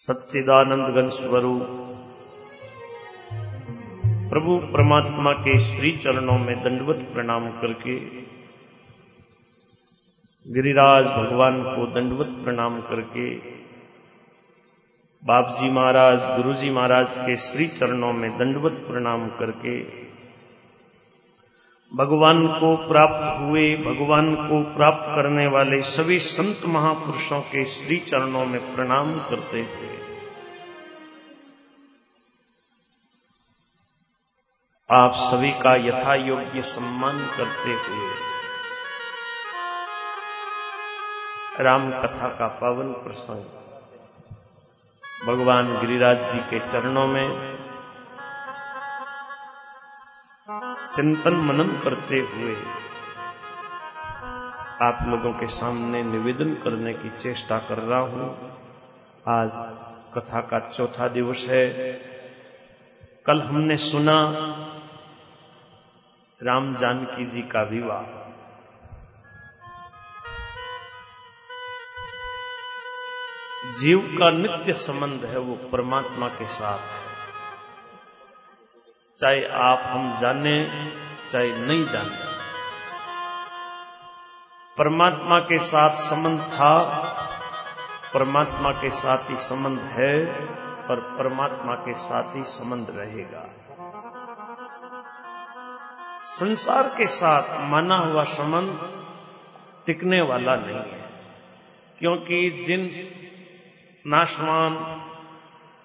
सच्चिदानंद घन स्वरूप। प्रभु परमात्मा के श्री चरणों में दंडवत प्रणाम करके गिरिराज भगवान को दंडवत प्रणाम करके बाप जी महाराज गुरु जी महाराज के श्री चरणों में दंडवत प्रणाम करके भगवान को प्राप्त हुए, भगवान को प्राप्त करने वाले सभी संत महापुरुषों के श्री चरणों में प्रणाम करते हुए। आप सभी का यथा योग्य सम्मान करते हुए राम कथा का पावन प्रसंग। भगवान गिरिराज जी के चरणों में चिंतन मनन करते हुए आप लोगों के सामने निवेदन करने की चेष्टा कर रहा हूँ। आज कथा का चौथा दिवस है। कल हमने सुना राम जानकी जी का विवाह। जीव का नित्य संबंध है वो परमात्मा के साथ। है चाहे आप हम जाने, चाहे नहीं जाने। परमात्मा के साथ संबंध था, परमात्मा के साथ ही संबंध है और परमात्मा के साथ ही संबंध रहेगा। संसार के साथ माना हुआ संबंध टिकने वाला नहीं है, क्योंकि जिन नाशवान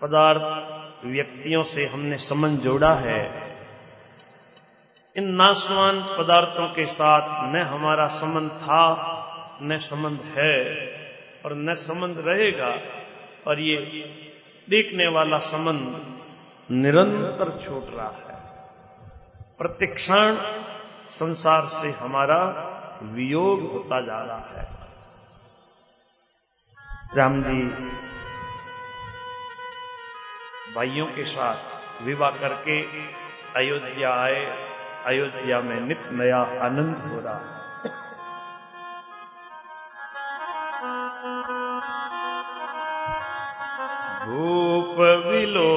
पदार्थ व्यक्तियों से हमने संबंध जोड़ा है। इन नाशवान पदार्थों के साथ न हमारा संबंध था, न संबंध है और न संबंध रहेगा और ये देखने वाला संबंध निरंतर छूट रहा है। प्रतिक्षण संसार से हमारा वियोग होता जा रहा है। राम जी भाइयों के साथ विवाह करके अयोध्या आए। अयोध्या में नित नया आनंद हो रहा भूप विलो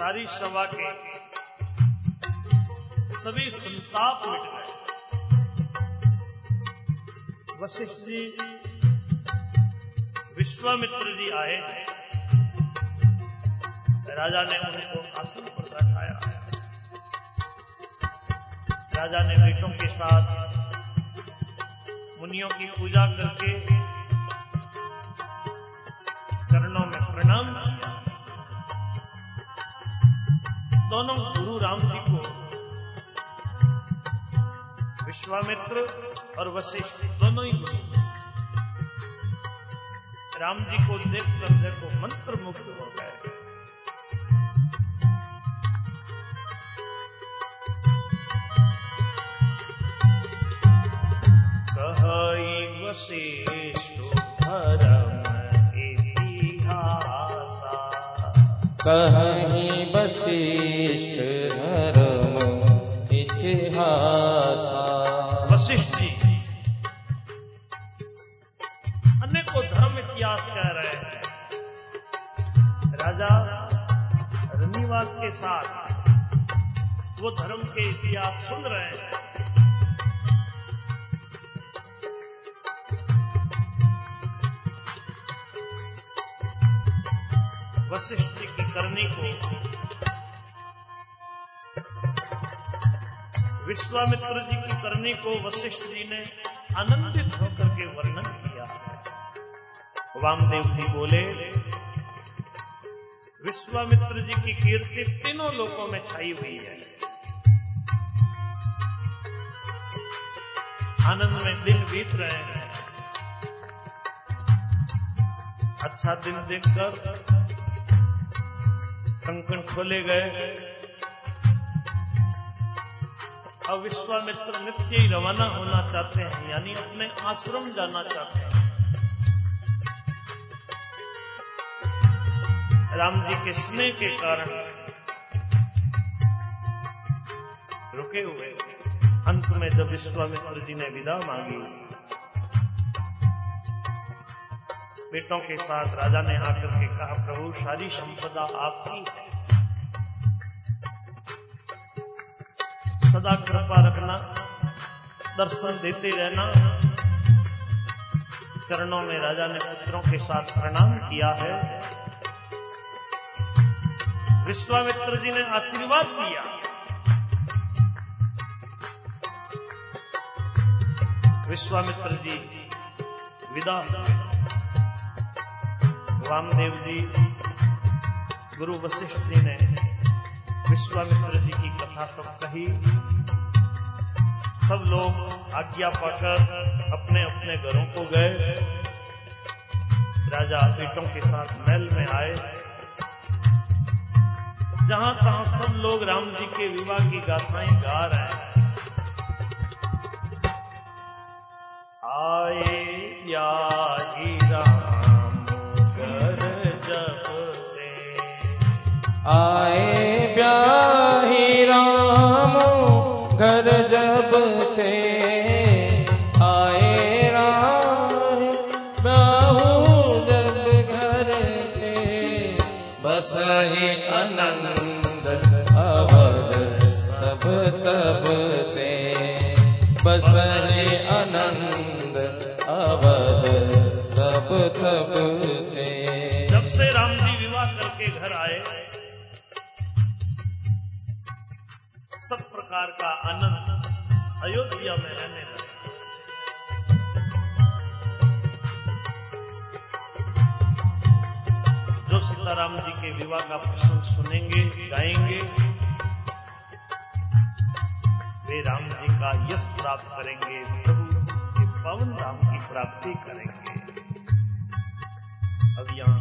सारी सभा के सभी संताप मिट गए। वशिष्ठ जी, विश्वामित्र जी आए हैं। राजा ने उनको आसन पर बैठाया। राजा ने बेटों के साथ मुनियों की पूजा करके दोनों गुरु राम जी को विश्वामित्र और वशिष्ठ दोनों ही गुरु। राम जी को देखकर देखो मंत्र मुक्त हो गए। कही वशिष्ठ धर्म इतिहासा। कहीं वशिष्ठ धर्म इतिहास। वशिष्ठ जी, अनेकों धर्म इतिहास कह रहे हैं। राजा रनिवास के साथ वो धर्म के इतिहास सुन रहे हैं। वशिष्ठ जी की करनी को विश्वामित्र जी की करनी को वशिष्ठ जी ने आनंदित होकर के वर्णन किया। वामदेव जी बोले, विश्वामित्र जी की कीर्ति तीनों लोकों में छाई हुई है। आनंद में दिन बीत रहे हैं। अच्छा दिन देखकर कंकण खोले गए। अब विश्वामित्र नित्य ही रवाना होना चाहते हैं, यानी अपने आश्रम जाना चाहते हैं। राम जी के स्नेह के कारण रुके हुए अंत में जब विश्वामित्र जी ने विदा मांगी, बेटों के साथ राजा ने आकर के कहा, प्रभु, सारी संपदा आपकी है। सदा कृपा रखना, दर्शन देते रहना, चरणों में राजा ने पुत्रों के साथ प्रणाम किया है। विश्वामित्र जी ने आशीर्वाद दिया। विश्वामित्र जी, विदा। वामदेव जी, गुरु वशिष्ठ जी ने विश्वामित्र जी की कथा सब कही। सब लोग आज्ञा पाकर अपने अपने घरों को गए। राजा बेटों के साथ महल में आए। जहाँ तहां सब लोग राम जी के विवाह की गाथाएँ गा रहे हैं। आए या थे आए राम ब्याहू जब घर थे बस ही आनंद, अवध सब तब थे बस ही आनंद, अवध सब तब थे जब से राम जी विवाह करके घर आए, सब प्रकार का आनंद अयोध्या में रहने लगा। जो सीताराम जी के विवाह का प्रसंग सुनेंगे, गाएँगे, वे राम जी का यश प्राप्त करेंगे, प्रभु के पवन राम की प्राप्ति करेंगे। अब यहाँ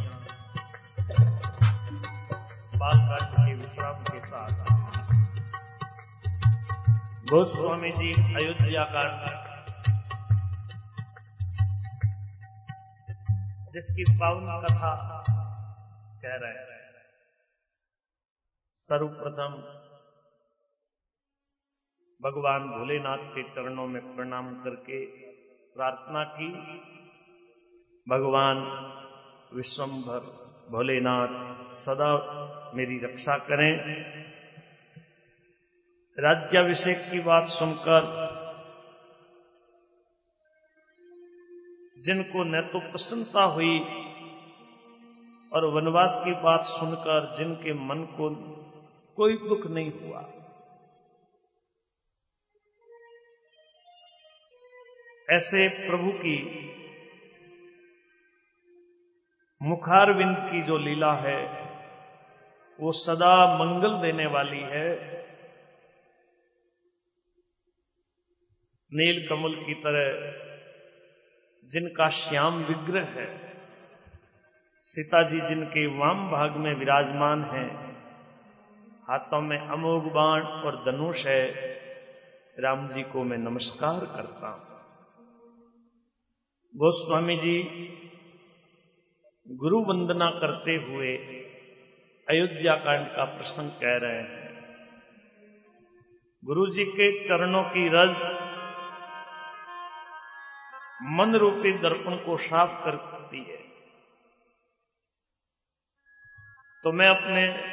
बालकांड के गोस्वामी जी अयोध्या कांड जिसकी पावन कथा कह रहे हैं। सर्वप्रथम भगवान भोलेनाथ के चरणों में प्रणाम करके प्रार्थना की। भगवान विश्वंभर भोलेनाथ, सदा मेरी रक्षा करें। राज्याभिषेक की बात सुनकर, जिनको न तो प्रसन्नता हुई और वनवास की बात सुनकर जिनके मन को कोई दुख नहीं हुआ। ऐसे प्रभु की मुखारविंद की जो लीला है, वो सदा मंगल देने वाली है। नील कमल की तरह जिनका श्याम विग्रह है सीता जी जिनके वाम भाग में विराजमान है, हाथों में अमोघ बाण और धनुष है, राम जी को मैं नमस्कार करता हूँ। गोस्वामी जी, गुरु वंदना करते हुए अयोध्या कांड का प्रसंग कह रहे हैं। गुरु जी के चरणों की रज मन रूपी दर्पण को साफ़ करती है। तो मैं अपने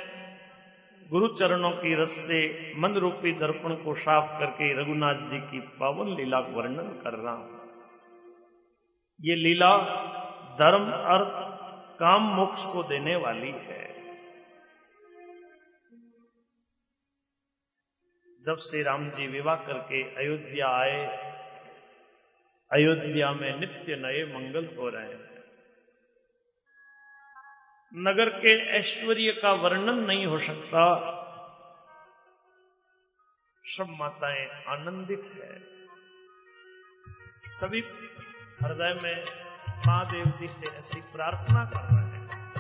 गुरु चरणों की रस से मन रूपी दर्पण को साफ़ करके रघुनाथ जी की पावन लीला का वर्णन कर रहा हूँ। ये लीला धर्म, अर्थ, काम, मोक्ष को देने वाली है। जब श्री राम जी विवाह करके अयोध्या आए अयोध्या में नित्य नए मंगल हो रहे हैं। नगर के ऐश्वर्य का वर्णन नहीं हो सकता। सब माताएँ आनंदित है। सभी हृदय में महादेव जी से ऐसी प्रार्थना कर रहे हैं।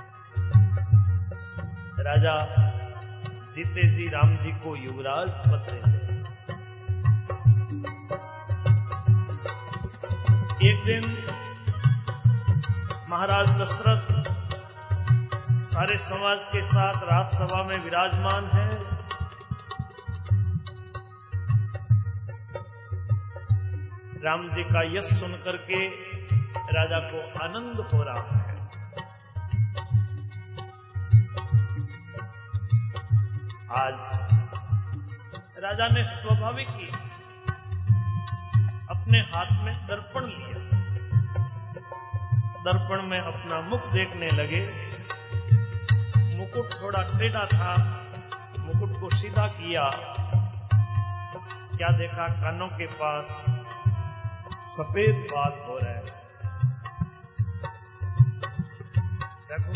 राजा जीते जी राम जी को युवराज पद देते एक दिन महाराज दशरथ सारे समाज के साथ राजसभा में विराजमान है। राम जी का यश सुन करके राजा को आनंद हो रहा है। आज राजा ने स्वाभाविक ही अपने हाथ में दर्पण लिया। दर्पण में अपना मुख देखने लगे। मुकुट थोड़ा टेढ़ा था, मुकुट को सीधा किया। क्या देखा कानों के पास सफ़ेद बाल हो रहे हैं? देखो।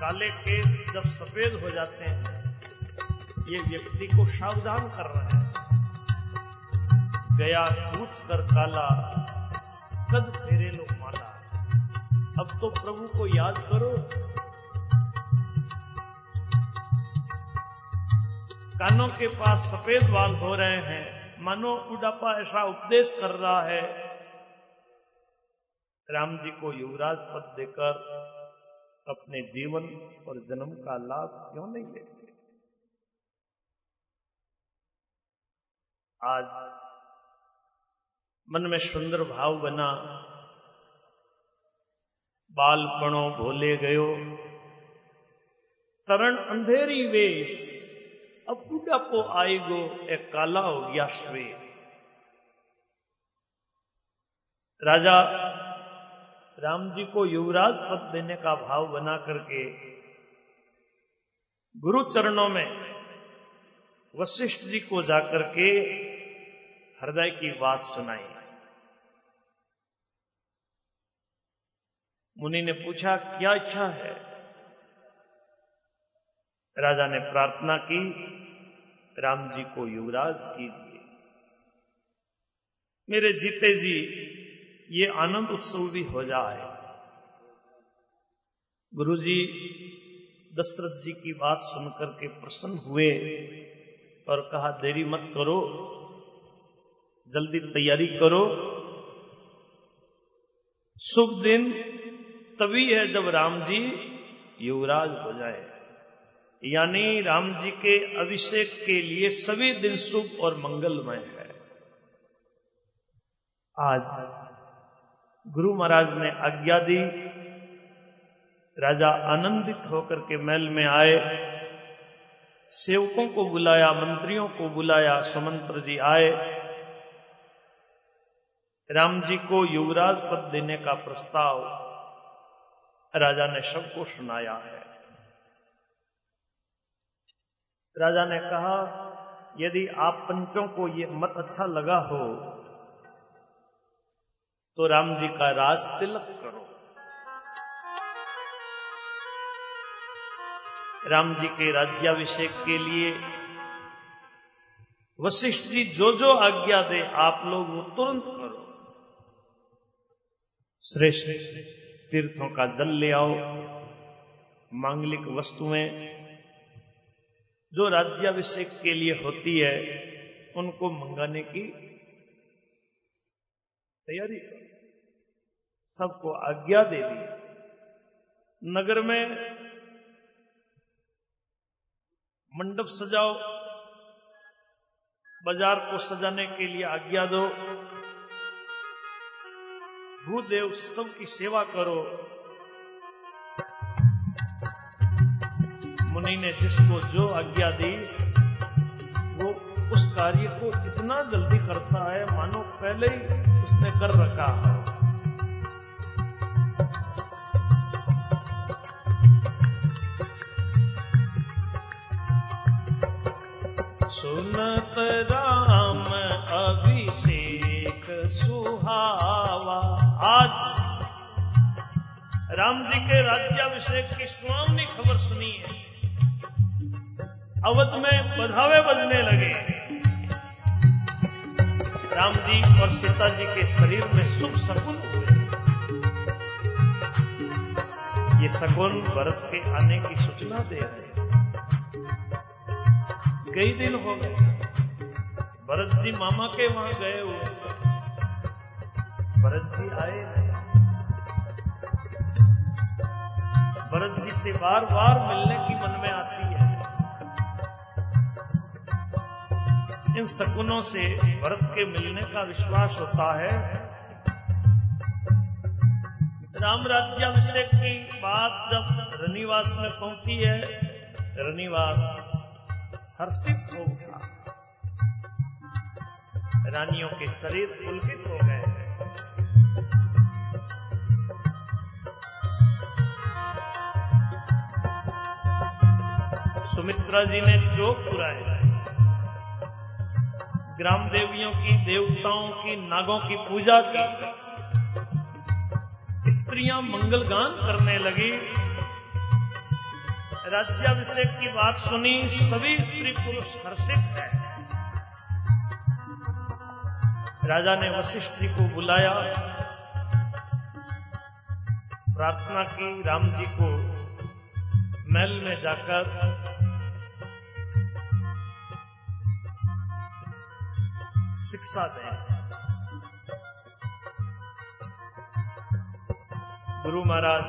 काले केस जब सफ़ेद हो जाते हैं, ये व्यक्ति को सावधान कर रहे हैं। गया पूछ कर काला कद फेरे लो माला, अब तो प्रभु को याद करो। कानों के पास सफ़ेद बाल हो रहे हैं। मानो बुढ़ापा ऐसा उपदेश कर रहा है। राम जी को युवराज पद देकर अपने जीवन और जन्म का लाभ क्यों नहीं लेते? आज मन में सुंदर भाव बना। बालपणो भोले गयो। तरण अंधेरी वेश। अब बुढ़ापो आएगो ए काला हो गया श्वेत। राजा राम जी को युवराज पद देने का भाव बना करके गुरु चरणों में वशिष्ठ जी को जाकर के हृदय की बात सुनाई। मुनि ने पूछा, क्या इच्छा है? राजा ने प्रार्थना की, राम जी को युवराज कीजिए। मेरे जीते जी, ये आनंद उत्सव भी हो जाए। गुरु जी दशरथ जी की बात सुनकर के प्रसन्न हुए और कहा, देरी मत करो, जल्दी तैयारी करो। शुभ दिन तभी है जब राम जी युवराज हो जाए। यानी राम जी के अभिषेक के लिए सभी दिन शुभ और मंगलमय है। आज गुरु महाराज ने आज्ञा दी। राजा आनंदित होकर के महल में आए। सेवकों को बुलाया, मंत्रियों को बुलाया, सुमंत्र जी आए। राम जी को युवराज पद देने का प्रस्ताव राजा ने सबको सुनाया है। राजा ने कहा, यदि आप पंचों को ये मत अच्छा लगा हो तो राम जी का राज तिलक करो। राम जी के राज्याभिषेक के लिए वशिष्ठ जी जो जो आज्ञा दे, आप लोग वो तुरंत करो। श्रेष्ठ श्रेष्ठ तीर्थों का जल ले आओ। मांगलिक वस्तुएँ जो राज्याभिषेक के लिए होती है, उनको मंगाने की तैयारी सबको आज्ञा दे दी। नगर में मंडप सजाओ। बाज़ार को सजाने के लिए आज्ञा दो। भूदेव सब की सेवा करो मुनि ने जिसको जो आज्ञा दी वो उस कार्य को इतना जल्दी करता है मानो पहले ही उसने कर रखा है सुनत राम अभिषेक सुहावा आज राम जी के राज्याभिषेक की सुहावनी खबर सुनी है। अवध में बधावे बजने लगे। राम जी और सीता जी के शरीर में शुभ शकुन हुए। ये शकुन भरत के आने की सूचना दे रहे कई दिन हो गए। भरत जी मामा के वहाँ गए हुए। भरत जी आए। भरत जी से बार बार मिलने की मन में आती है। इन शकुनों से भरत के मिलने का विश्वास होता है। राम राज्याभिषेक की बात जब रनिवास में पहुँची है, रनिवास हर्षित हो उठा रानियों के शरीर पुलकित हो गए। सुमित्रा जी ने जो पुराए ग्राम देवियों की, देवताओं की, नागों की पूजा की। स्त्रियाँ मंगल गान करने लगी। राज्याभिषेक की बात सुनी, सभी स्त्री पुरुष हर्षित है। राजा ने वशिष्ठ जी को बुलाया। प्रार्थना की, राम जी को महल में जाकर शिक्षा दें। गुरु महाराज,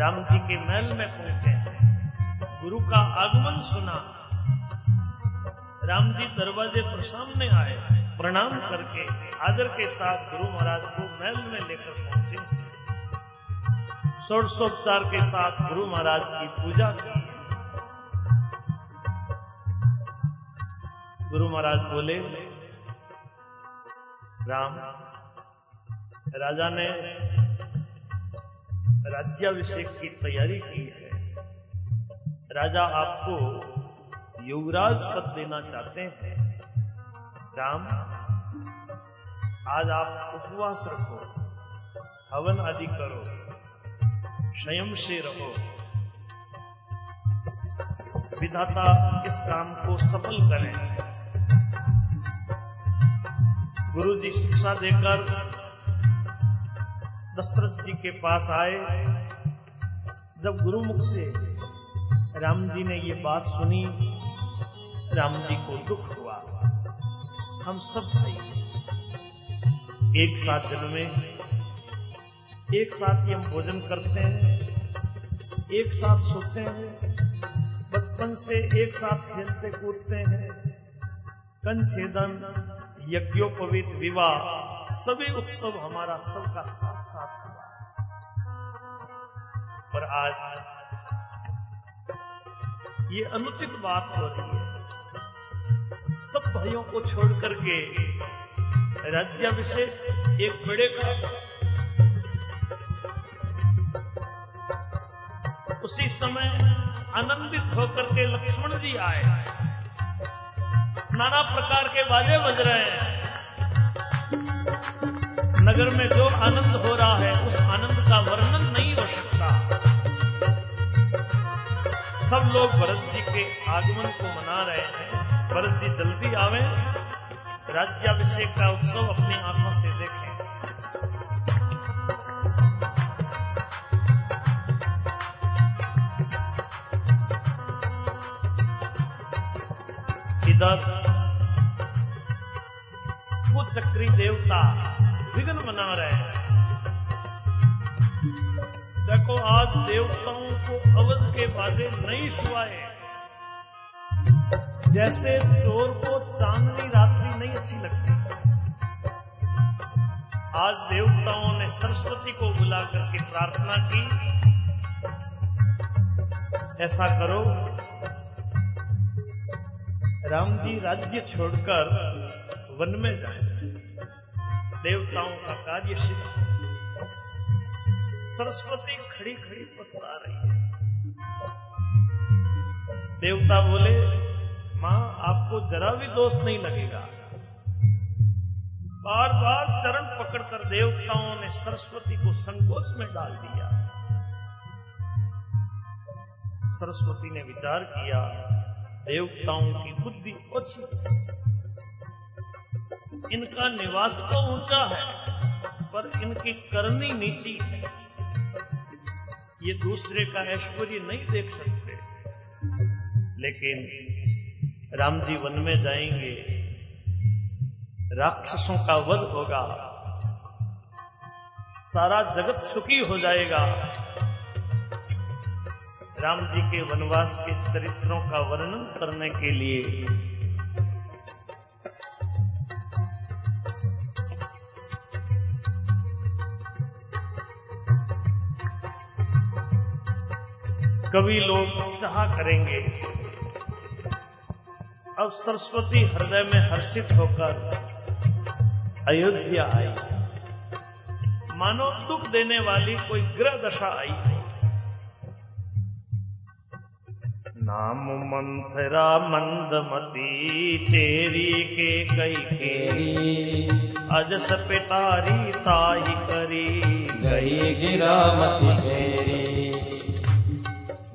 राम जी के महल में पहुँचे। गुरु का आगमन सुना। राम जी दरवाजे पर सामने आए। प्रणाम करके, आदर के साथ गुरु महाराज को महल में लेकर पहुँचे। षोडशोपचार के साथ गुरु महाराज की पूजा की। गुरु महाराज बोले, राम, राजा ने राज्याभिषेक की तैयारी की है। राजा आपको युवराज पद देना चाहते हैं। राम, आज आप उपवास रखो, हवन आदि करो संयम से रहो। विधाता इस काम को सफल करें। गुरु जी शिक्षा देकर दशरथ जी के पास आए। जब गुरुमुख से राम जी ने ये बात सुनी, राम जी को दुख हुआ। हम सब भाई एक साथ जन्मे, एक साथ ही हम भोजन करते हैं, एक साथ सोते हैं, बचपन से एक साथ खेलते कूदते हैं कंछेदन यज्ञोपवीत विवाह, सभी उत्सव हमारा सबका साथ साथ हुआ। पर आज ये अनुचित बात हो रही है। सब भाइयों को छोड़ करके राज्याभिषेक एक बड़े का उसी समय आनंदित होकर के लक्ष्मण जी आए। नाना प्रकार के बाजे बज रहे हैं। नगर में जो आनंद हो रहा है, उस आनंद का वर्णन नहीं हो सकता। सब लोग भरत जी के आगमन को मना रहे हैं। भरत जी जल्दी आवे। राज्याभिषेक का उत्सव अपनी आँखों से देखें। इधर वो चक्री देवता विघ्न मना रहे हैं। देखो, आज देवताओं को अवध के बाजे नहीं सुआए जैसे चोर को चांदनी रात्रि नहीं अच्छी लगती। आज देवताओं ने सरस्वती को बुला करके प्रार्थना की। ऐसा करो राम जी राज्य छोड़कर वन में जाए। देवताओं का कार्य सिद्ध सरस्वती खड़ी खड़ी पछता रही है। देवता बोले, माँ, आपको जरा भी दोष नहीं लगेगा। बार बार चरण पकड़कर देवताओं ने सरस्वती को संकोच में डाल दिया। सरस्वती ने विचार किया देवताओं की बुद्धि ओछी। इनका निवास तो ऊँचा है, पर इनकी करनी नीची है। ये दूसरे का ऐश्वर्य नहीं देख सकते। लेकिन राम जी वन में जाएँगे, राक्षसों का वध होगा, सारा जगत सुखी हो जाएगा। राम जी के वनवास के चरित्रों का वर्णन करने के लिए। कवि लोग चाह करेंगे। अब सरस्वती हृदय में हर्षित होकर अयोध्या आई। मानो दुख देने वाली कोई ग्रह दशा आई। नाम मंथरा मंदमती चेरी के कई के अजस पितारी ताई करी गई गिरा मति मेरी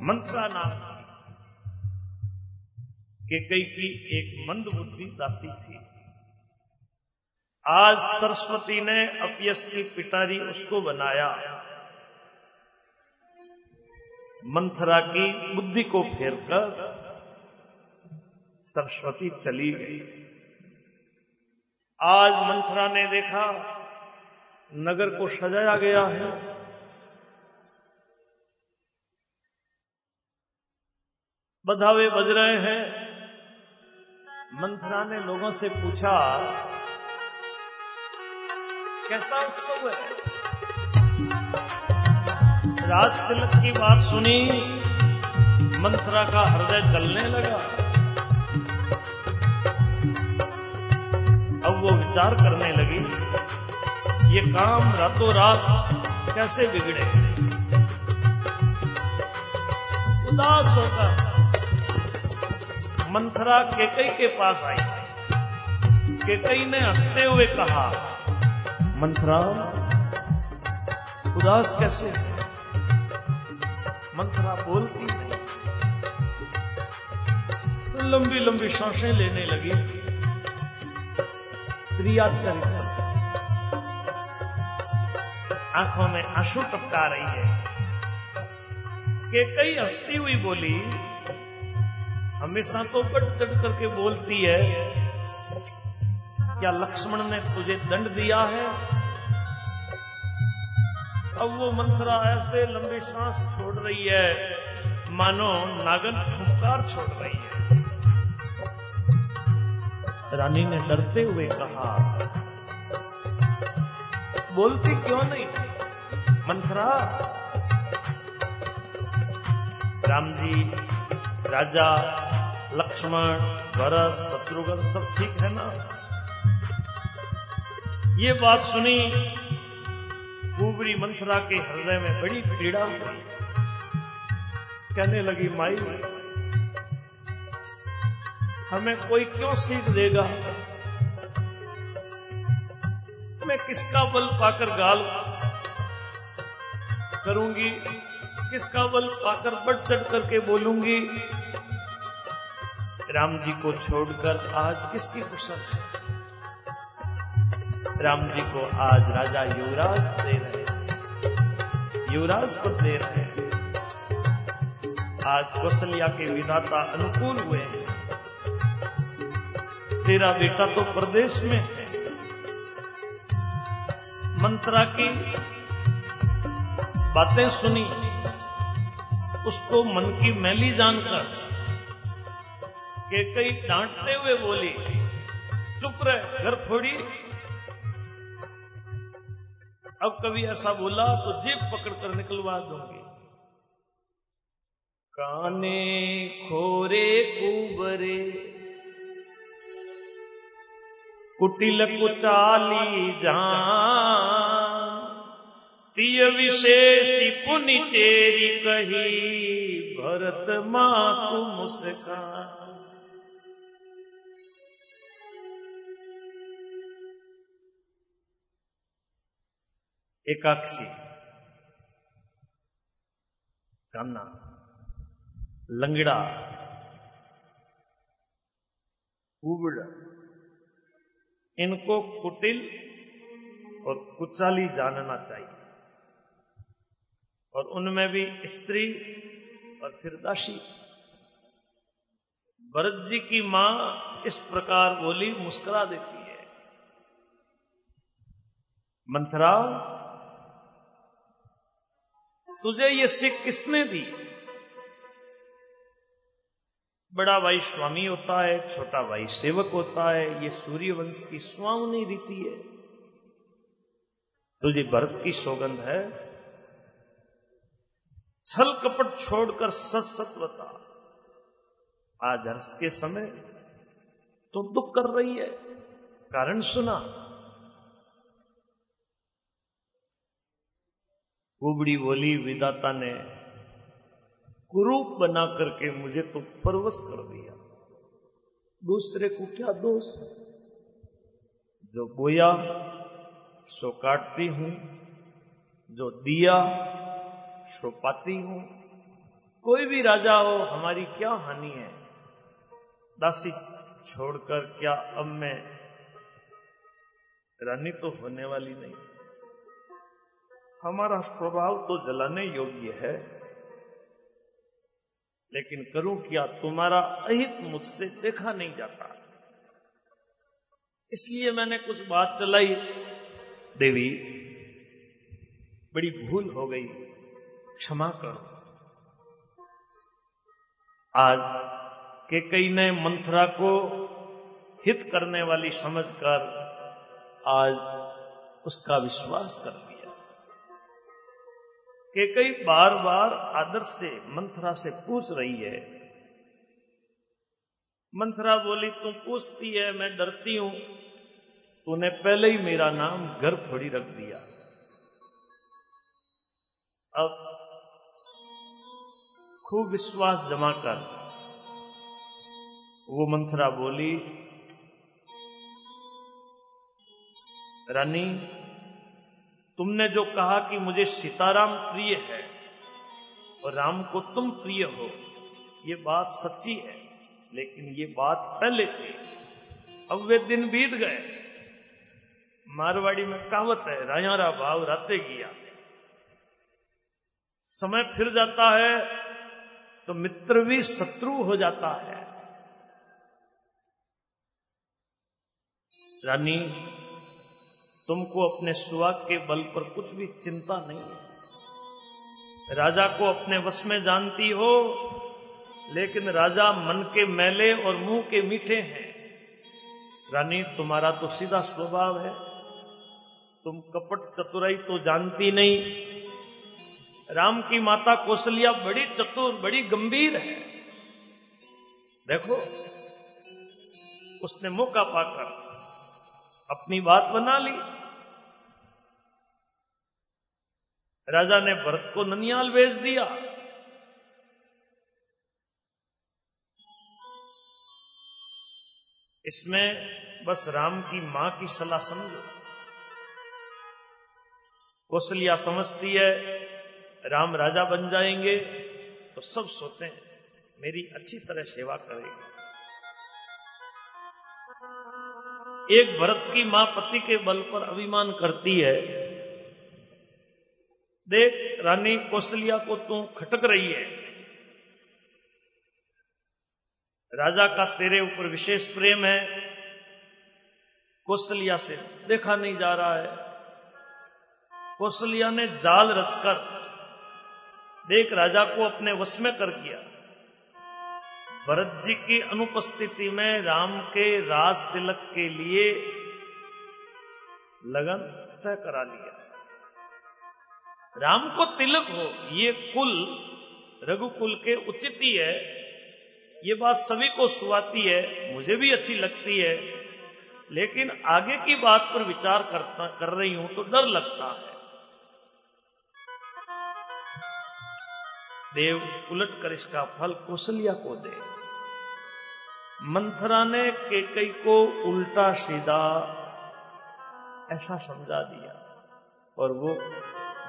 मंत्रा नाम। के कई की एक मंद बुद्धि दासी थी। आज सरस्वती ने अपयस की पिटारी उसको बनाया। मंथरा की बुद्धि को फेरकर सरस्वती चली गई। आज मंथरा ने देखा, नगर को सजाया गया है। बधावे बज रहे हैं। मंथरा ने लोगों से पूछा, कैसा उत्सव है? राज तिलक की बात सुनी मंथरा का हृदय जलने लगा। अब वो विचार करने लगी, ये काम रातों रात कैसे बिगड़े? उदास होकर मंथरा केकई के पास आई। केकई ने हँसते हुए कहा मंथरा उदास कैसे? है मंथरा बोलती नहीं। लंबी लंबी साँसें लेने लगी। त्रिया चरित्र। आँखों में आँसू टपका रही है। कि कई हंसती हुई बोली हमेशा तो बढ़ चढ़ करके बोलती है क्या लक्ष्मण ने तुझे दंड दिया है? अब वो मंथरा ऐसे लंबी सांस छोड़ रही है। मानो नागन फुमकार छोड़ रही है। रानी ने डरते हुए कहा, बोलती क्यों नहीं? मंथरा राम जी, राजा, लक्ष्मण भरत शत्रुघ्न सब ठीक है ना? ये बात सुनी कुबरी मंथरा के हृदय में बड़ी पीड़ा हुई कहने लगी, माई, हमें कोई क्यों सीख देगा? मैं किसका बल पाकर गाल करूँगी? किसका बल पाकर बढ़ चढ़ करके बोलूँगी? राम जी को छोड़कर आज किसकी फुर्सत राम जी को आज राजा युवराज दे रहे युवराज को दे रहे हैं। आज कौशल्या के विधाता अनुकूल हुए हैं। तेरा बेटा तो प्रदेश में है। मंत्रा की बातें सुनी, उसको मन की मैली जानकर के कई डांटते हुए बोली, चुप रहे, घर थोड़ी। अब कभी ऐसा बोला तो जीप पकड़कर निकलवा दूँगी। काने खोरे कुबरे, कुटिल कुचाली जान। तिय विशेषी पुनि चेरी कही, भरत माकु मुस्कान। एकाक्षी। कान्ना लंगड़ा। उबड़। इनको कुटिल और कुचाली जानना चाहिए। और उनमें भी स्त्री और फिर दासी। भरत जी की माँ इस प्रकार बोली, मुस्कुरा देती है। मंथरा तुझे ये सिख किसने दी? बड़ा भाई स्वामी होता है, छोटा भाई सेवक होता है, ये सूर्यवंश की स्वामी रीति है। तुझे भरत की सौगंध है। छल कपट छोड़कर सत बता। आज हर्ष के समय तो दुख कर रही है। कारण सुना। कुबड़ी बोली विदाता ने कुरूप बना करके मुझे तो परवश कर दिया। दूसरे को क्या दोष? जो बोया, सो काटती हूँ। जो दिया, सो पाती हूँ। कोई भी राजा हो, हमारी क्या हानि है? दासी छोड़कर क्या अब मैं रानी तो होने वाली नहीं? हमारा स्वभाव तो जलाने योग्य है, लेकिन करूँ क्या तुम्हारा अहित मुझसे देखा नहीं जाता। इसलिए मैंने कुछ बात चलाई। देवी, बड़ी भूल हो गई। क्षमा करो। आज के कई ने मंथरा को हित करने वाली समझकर आज उसका विश्वास कर दिया। कि कई बार बार आदर से, मंथरा से पूछ रही है। मंथरा बोली, तू पूछती है, मैं डरती हूँ। तूने पहले ही मेरा नाम घर थोड़ी रख दिया। अब खूब विश्वास जमा कर। वो मंथरा बोली, रानी तुमने जो कहा कि मुझे सीताराम प्रिय है और राम को तुम प्रिय हो, ये बात सच्ची है। लेकिन ये बात पहले थी। अब वे दिन बीत गए। मारवाड़ी में कहावत है रायारा भाव राते किया समय फिर जाता है तो मित्र भी शत्रु हो जाता है। रानी तुमको अपने सुहाग के बल पर कुछ भी चिंता नहीं है। राजा को अपने वश में जानती हो, लेकिन राजा मन के मैले और मुँह के मीठे हैं। रानी, तुम्हारा तो सीधा स्वभाव है। तुम कपट चतुराई तो जानती नहीं। राम की माता कौशल्या बड़ी चतुर, बड़ी गंभीर है। देखो, उसने मौका पाकर अपनी बात बना ली। राजा ने भरत को ननियाल भेज दिया। इसमें बस राम की माँ की सलाह समझो। कौशल्या समझती है, राम राजा बन जाएँगे तो सब सोते हैं मेरी अच्छी तरह सेवा करेंगे। एक भरत की माँ पति के बल पर अभिमान करती है। देख, रानी कौशल्या को तू खटक रही है। राजा का तेरे ऊपर विशेष प्रेम है। कौशल्या से देखा नहीं जा रहा है। कौशल्या ने जाल रचकर देख, राजा को अपने वश में कर किया भरत जी की अनुपस्थिति में राम के राज तिलक के लिए लगन तय करा लिया। राम को तिलक हो, ये कुल, रघुकुल के उचित ही है। ये बात सभी को सुवाती है, मुझे भी अच्छी लगती है। लेकिन आगे की बात पर विचार करता, कर रही हूँ तो डर लगता है। देव उलट कर इसका फल कौशल्या को दे। मंथरा ने केकई को उल्टा सीधा ऐसा समझा दिया और वो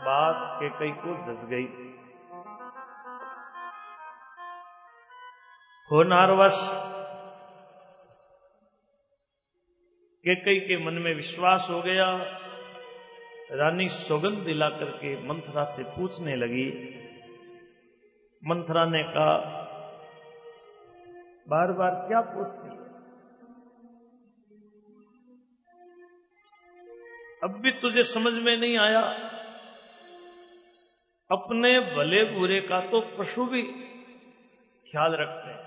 बात केकई को दस गई। हो नारवश केकई के मन में विश्वास हो गया। रानी सौगंध दिला करके मंथरा से पूछने लगी। मंथरा ने कहा बार बार क्या पूछती है? अब भी तुझे समझ में नहीं आया। अपने भले बुरे का तो पशु भी ख्याल रखते हैं।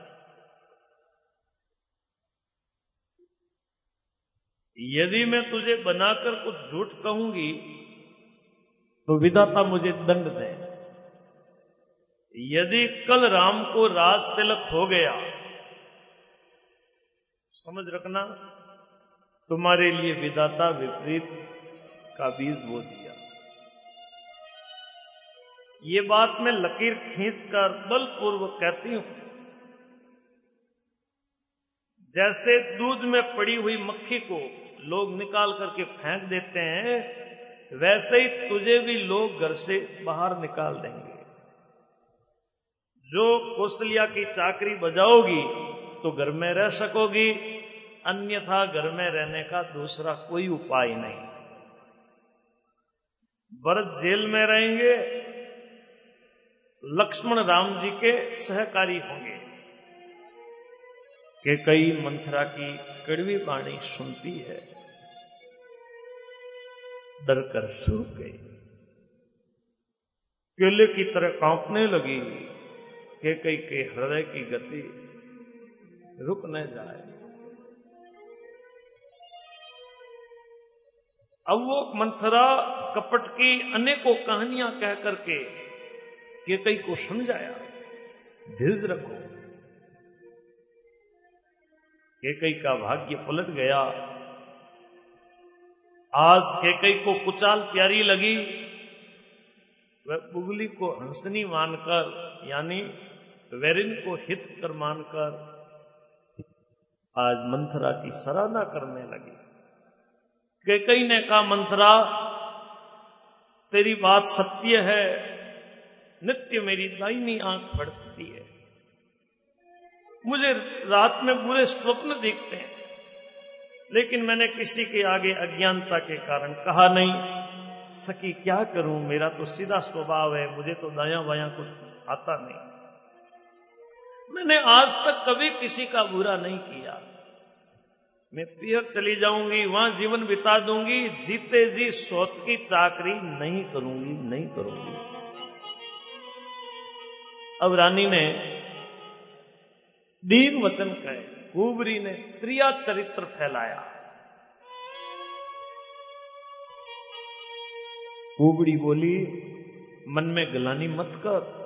यदि मैं तुझे बनाकर कुछ झूठ कहूँगी तो विधाता मुझे दंड दे। यदि कल राम को राज तिलक हो गया समझ रखना, तुम्हारे लिए विदाता विपरीत का बीज बो दिया। ये बात मैं लकीर खींचकर बलपूर्वक कहती हूँ। जैसे दूध में पड़ी हुई मक्खी को लोग निकाल करके फेंक देते हैं, वैसे ही तुझे भी लोग घर से बाहर निकाल देंगे। जो कौशल्या की चाकरी बजाओगी तो घर में रह सकोगी। अन्यथा घर में रहने का दूसरा कोई उपाय नहीं। भरत जेल में रहेंगे, लक्ष्मण राम जी के सहकारी होंगे। के कई मंथरा की कड़वी वाणी सुनती है, डर कर सूख गई। केले की तरह कांपने लगी, के कई के हृदय की गति रुक न जाए। अब वो मंथरा कपट की अनेकों कहानियाँ कह करके के कई को समझाया। धीरज रखो। केकई का भाग्य पलट गया। आज केकई को कुचाल प्यारी लगी। वह बुगली को हंसनी मानकर, यानी वेरिन को हित कर मानकर आज मंथरा की सराहना करने लगी। केकई ने कहा मंथरा, तेरी बात सत्य है, नित्य मेरी दाहिनी आँख पड़ती है। मुझे रात में बुरे स्वप्न दिखते हैं, लेकिन मैंने किसी के आगे अज्ञानता के कारण कहा नहीं। सकी क्या करूँ? मेरा तो सीधा स्वभाव है, मुझे तो दाया बाया कुछ आता नहीं। मैंने आज तक कभी किसी का बुरा नहीं किया। मैं पियर चली जाऊँगी, वहाँ जीवन बिता दूँगी, जीते जी सोत की चाकरी नहीं करूँगी नहीं करूँगी। अब रानी ने दीन वचन कहे, कुबरी ने क्रिया चरित्र फैलाया। कुबड़ी बोली, मन में गलानी मत कर।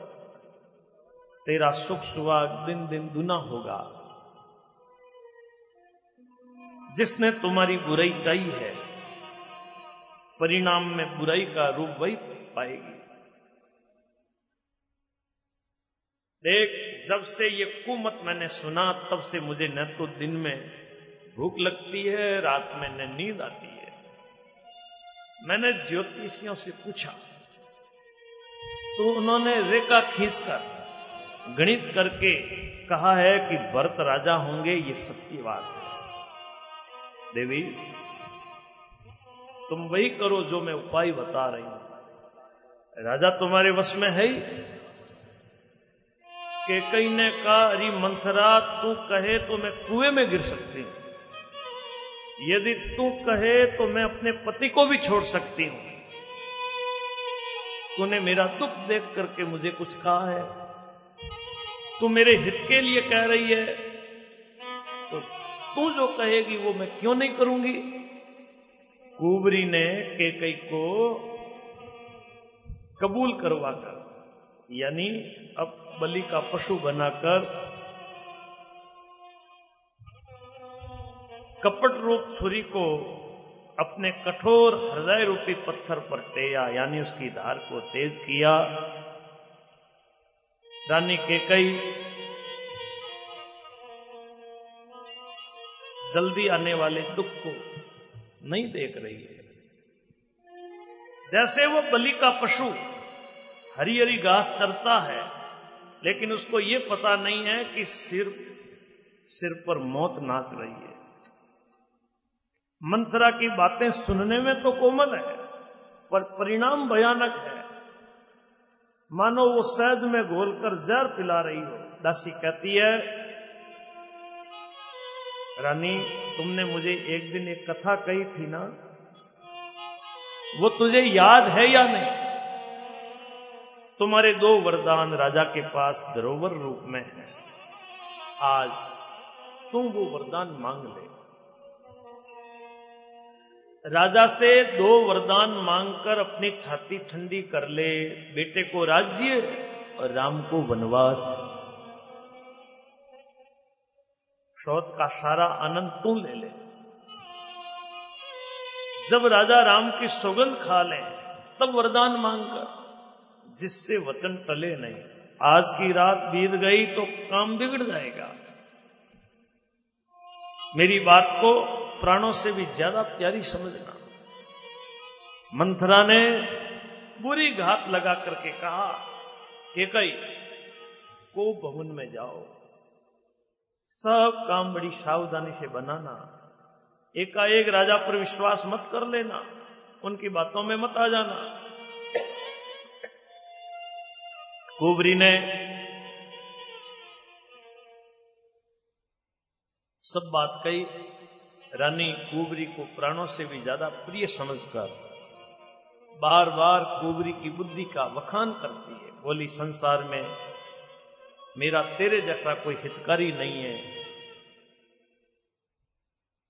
तेरा सुख सुहाग दिन दिन दुना होगा। जिसने तुम्हारी बुराई चाहिए है, परिणाम में बुराई का रूप वही पाएगी। देख, जब से ये कुमत मैंने सुना, तब से मुझे न तो दिन में भूख लगती है, रात में न नींद आती है। मैंने ज्योतिषियों से पूछा तो उन्होंने रेखा खींचकर गणित करके कहा है कि भरत राजा होंगे, ये सत्य बात है। देवी, तुम वही करो जो मैं उपाय बता रही हूँ। राजा तुम्हारे वश में है ही। के कई ने कहा अरे मंथरा, तू कहे तो मैं कुएँ में गिर सकती हूँ। यदि तू कहे तो मैं अपने पति को भी छोड़ सकती हूँ। तूने मेरा दुख देख करके मुझे कुछ कहा है। तू मेरे हित के लिए कह रही है तो तू जो कहेगी वो मैं क्यों नहीं करूँगी? कुबरी ने केकई को कबूल करवाकर, यानी अब बलि का पशु बनाकर कपट रूप छुरी को अपने कठोर हृदय रूपी पत्थर पर टेया, यानी उसकी धार को तेज किया। रानी के कई जल्दी आने वाले दुख को नहीं देख रही है। जैसे वो बलि का पशु हरी हरी घास चरता है, लेकिन उसको ये पता नहीं है कि सिर सिर पर मौत नाच रही है। मंत्रा की बातें सुनने में तो कोमल है, पर परिणाम भयानक है। मानो वो शहद में घोलकर जहर पिला रही हो। दासी कहती है, रानी, तुमने मुझे एक दिन एक कथा कही थी ना? वो तुझे याद है या नहीं? तुम्हारे दो वरदान राजा के पास धरोवर रूप में है। आज तुम वो वरदान मांग ले। राजा से दो वरदान मांगकर अपनी छाती ठंडी कर ले। बेटे को राज्य और राम को वनवास। शौत का सारा आनंद तू ले ले। जब राजा राम की सौगंध खा ले, तब वरदान मांगकर, जिससे वचन टले नहीं, आज की रात बीत गई तो काम बिगड़ जाएगा। मेरी बात को प्राणों से भी ज़्यादा प्यारी समझना। मंथरा ने बुरी घात लगा करके कहा कि कई, को भवन में जाओ। सब काम बड़ी सावधानी से बनाना। एकाएक राजा पर विश्वास मत कर लेना। उनकी बातों में मत आ जाना। कुबरी ने सब बात कही। रानी कुबरी को प्राणों से भी ज़्यादा प्रिय समझकर बार बार कुबरी की बुद्धि का वखान करती है। बोली, संसार में मेरा तेरे जैसा कोई हितकारी नहीं है।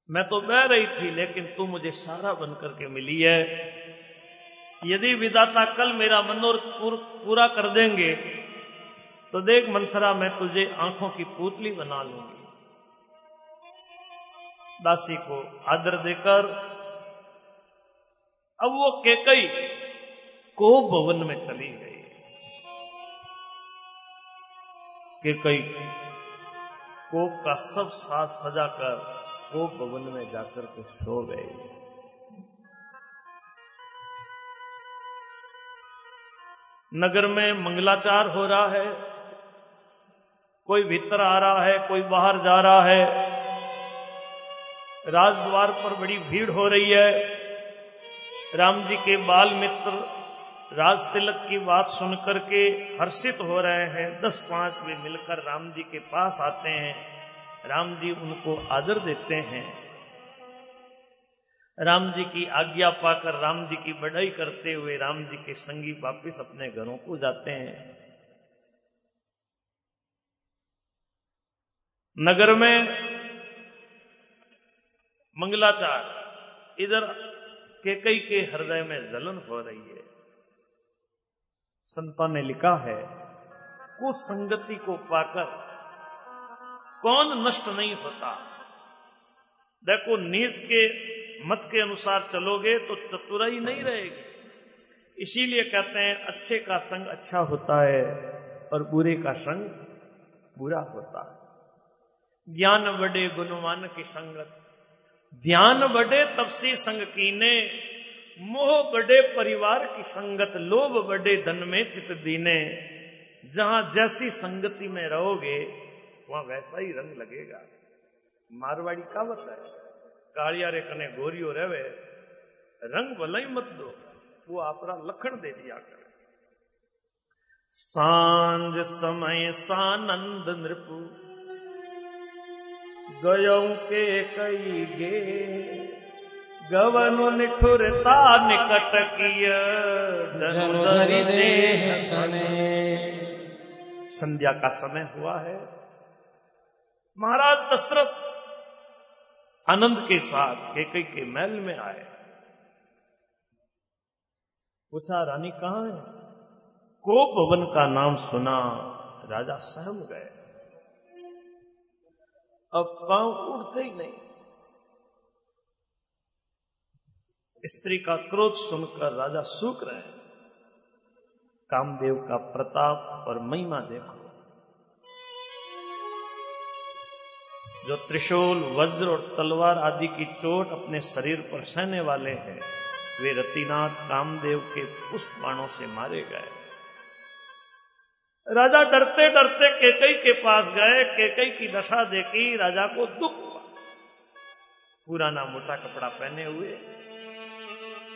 मैं तो बह रही थी, लेकिन तू मुझे सारा बनकर के मिली है। यदि विदाता कल मेरा मनोर पूरा कर देंगे तो देख मंथरा, मैं तुझे आँखों की पुतली बना लूँगी। दासी को आदर देकर, अब वो केकई को भवन में चली गई। केकई को का सब साथ सजाकर को भवन में जाकर के सो गई। नगर में मंगलाचार हो रहा है, कोई भीतर आ रहा है, कोई बाहर जा रहा है राजद्वार पर बड़ी भीड़ हो रही है। राम जी के बाल मित्र राज तिलक की बात सुनकर के हर्षित हो रहे हैं। दस पाँच वे मिलकर राम जी के पास आते हैं। राम जी उनको आदर देते हैं। राम जी की आज्ञा पाकर राम जी की बढ़ाई करते हुए राम जी के संगी वापिस अपने घरों को जाते हैं। नगर में मंगलाचार। इधर केकई के हृदय में जलन हो रही है। संतों ने लिखा है, कुसंगति को पाकर कौन नष्ट नहीं होता? देखो, नीच के मत के अनुसार चलोगे तो चतुराई नहीं रहेगी। इसीलिए कहते हैं, अच्छे का संग अच्छा होता है और बुरे का संग बुरा होता है। ज्ञान बड़े गुणवान की संगत ध्यान बड़े तपसी संग कीने, मोह बड़े परिवार की संगत, लोभ बड़े धन में चित दीने। जहाँ जैसी संगति में रहोगे, वहाँ वैसा ही रंग लगेगा। मारवाड़ी कावत है कालिया रे कने गोरियो रहे, रंग भला ही मत दो, वो आपरा लखन दे दिया कर। साँझ समय सानंद नृपु गयो के कई गे गवन निठुरता निकट किय संध्या का समय हुआ है। महाराज दशरथ आनंद के साथ केकई के महल में आए। पूछा रानी कहाँ है? को भवन का नाम सुना राजा सहम गए। अब पाँव उड़ते ही नहीं। स्त्री का क्रोध सुनकर राजा सूख रहे कामदेव का प्रताप और महिमा देखो। जो त्रिशूल, वज्र और तलवार आदि की चोट अपने शरीर पर सहने वाले हैं, वे रतिनाथ, कामदेव के पुष्प बाणों से मारे गए। राजा डरते डरते केकई के पास गए, केकई की दशा देखी, राजा को दुख हुआ। पुराना मोटा कपड़ा पहने हुए।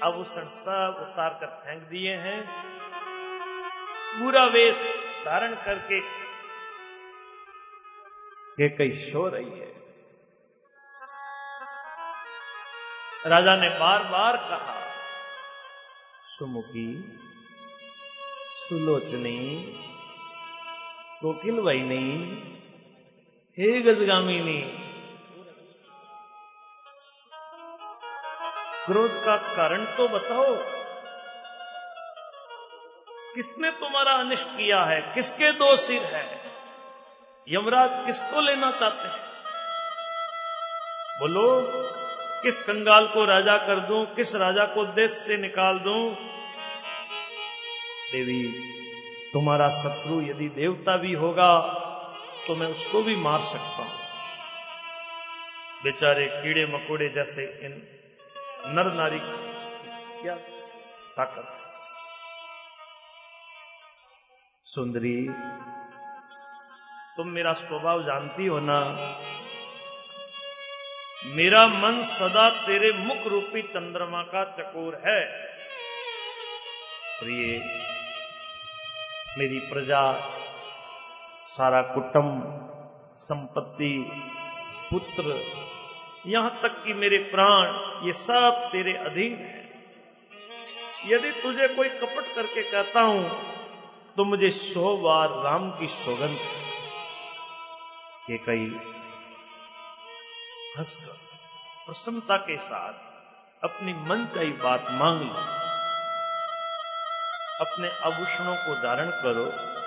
आभूषण सब उतार कर फेंक दिए हैं। पूरा वेश धारण करके केकई सो रही है। राजा ने बार बार कहा, सुमुखी, सुलोचनी कोकिल वैनी हे गजगामिनी क्रोध का कारण तो बताओ। किसने तुम्हारा अनिष्ट किया है? किसके दो सिर है? यमराज किसको लेना चाहते हैं? बोलो, किस कंगाल को राजा कर दूँ, किस राजा को देश से निकाल दूँ? देवी तुम्हारा शत्रु यदि देवता भी होगा तो मैं उसको भी मार सकता हूँ। बेचारे कीड़े मकोड़े जैसे इन नर नारी क्या ताकत सुंदरी, तुम मेरा स्वभाव जानती हो ना? मेरा मन सदा तेरे मुख रूपी चंद्रमा का चकोर है। प्रिय मेरी प्रजा, सारा कुटुंब, संपत्ति, पुत्र, यहाँ तक कि मेरे प्राण, ये सब तेरे अधीन है। यदि तुझे कोई कपट करके कहता हूँ तो मुझे सौ बार राम की सौगंध कि कई हंसकर प्रसन्नता के साथ अपनी मन चाही बात मांग लो। अपने आभूषणों को धारण करो।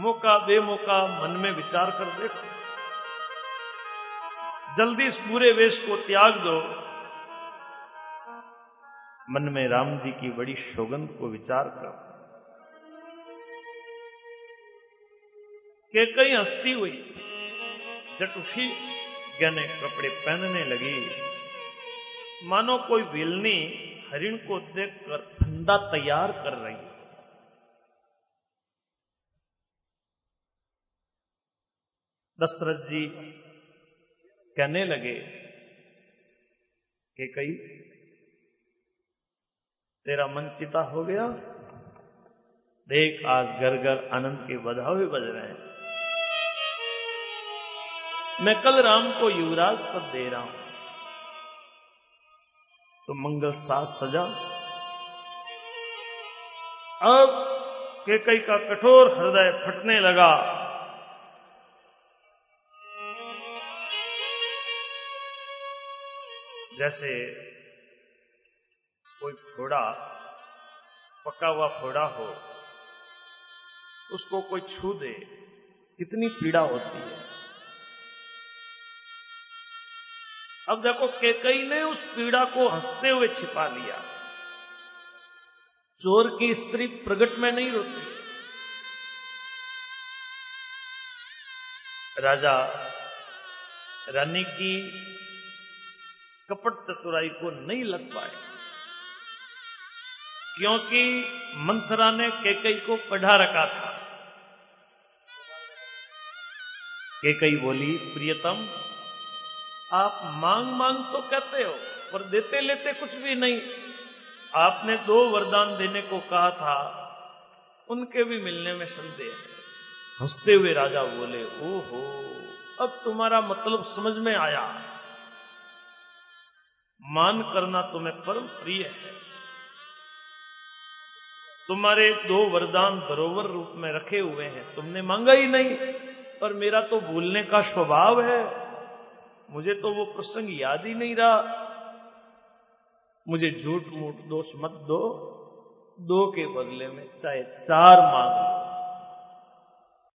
मौका बेमौका मन में विचार कर देखो। जल्दी इस पूरे वेश को त्याग दो। मन में राम जी की बड़ी सौगंध को विचार करो। के कई हस्ती हुई जट उठी, गहने कपड़े पहनने लगी। मानो कोई विलनी हरिण को देखकर फंदा तैयार कर रही दशरथ जी कहने लगे कि कई, तेरा मन चिता हो गया? देख आज घर घर आनंद के बधावे बज रहे हैं। मैं कल राम को युवराज पद दे रहा हूँ। तो मंगल साज सजा अब केकई का कठोर हृदय फटने लगा। जैसे कोई फोड़ा, पका हुआ फोड़ा हो, उसको कोई छू दे, कितनी पीड़ा होती है। अब देखो, केकई ने उस पीड़ा को हँसते हुए छिपा लिया। चोर की स्त्री प्रगट में नहीं रोती। राजा रानी की कपट चतुराई को नहीं लग पाए, क्योंकि मंथरा ने केकई को पढ़ा रखा था। केकई बोली, प्रियतम, आप मांग मांग तो कहते हो, पर देते लेते कुछ भी नहीं। आपने दो वरदान देने को कहा था, उनके भी मिलने में संदेह है। हँसते हुए राजा बोले, ओहो, अब तुम्हारा मतलब समझ में आया। मान करना तुम्हें परम प्रिय है। तुम्हारे दो वरदान धरोवर रूप में रखे हुए हैं। तुमने मांगा ही नहीं, पर मेरा तो भूलने का स्वभाव है। मुझे तो वो प्रसंग याद ही नहीं रहा। मुझे झूठ मूठ दोष मत दो दो के बदले में चाहे चार मांग लो।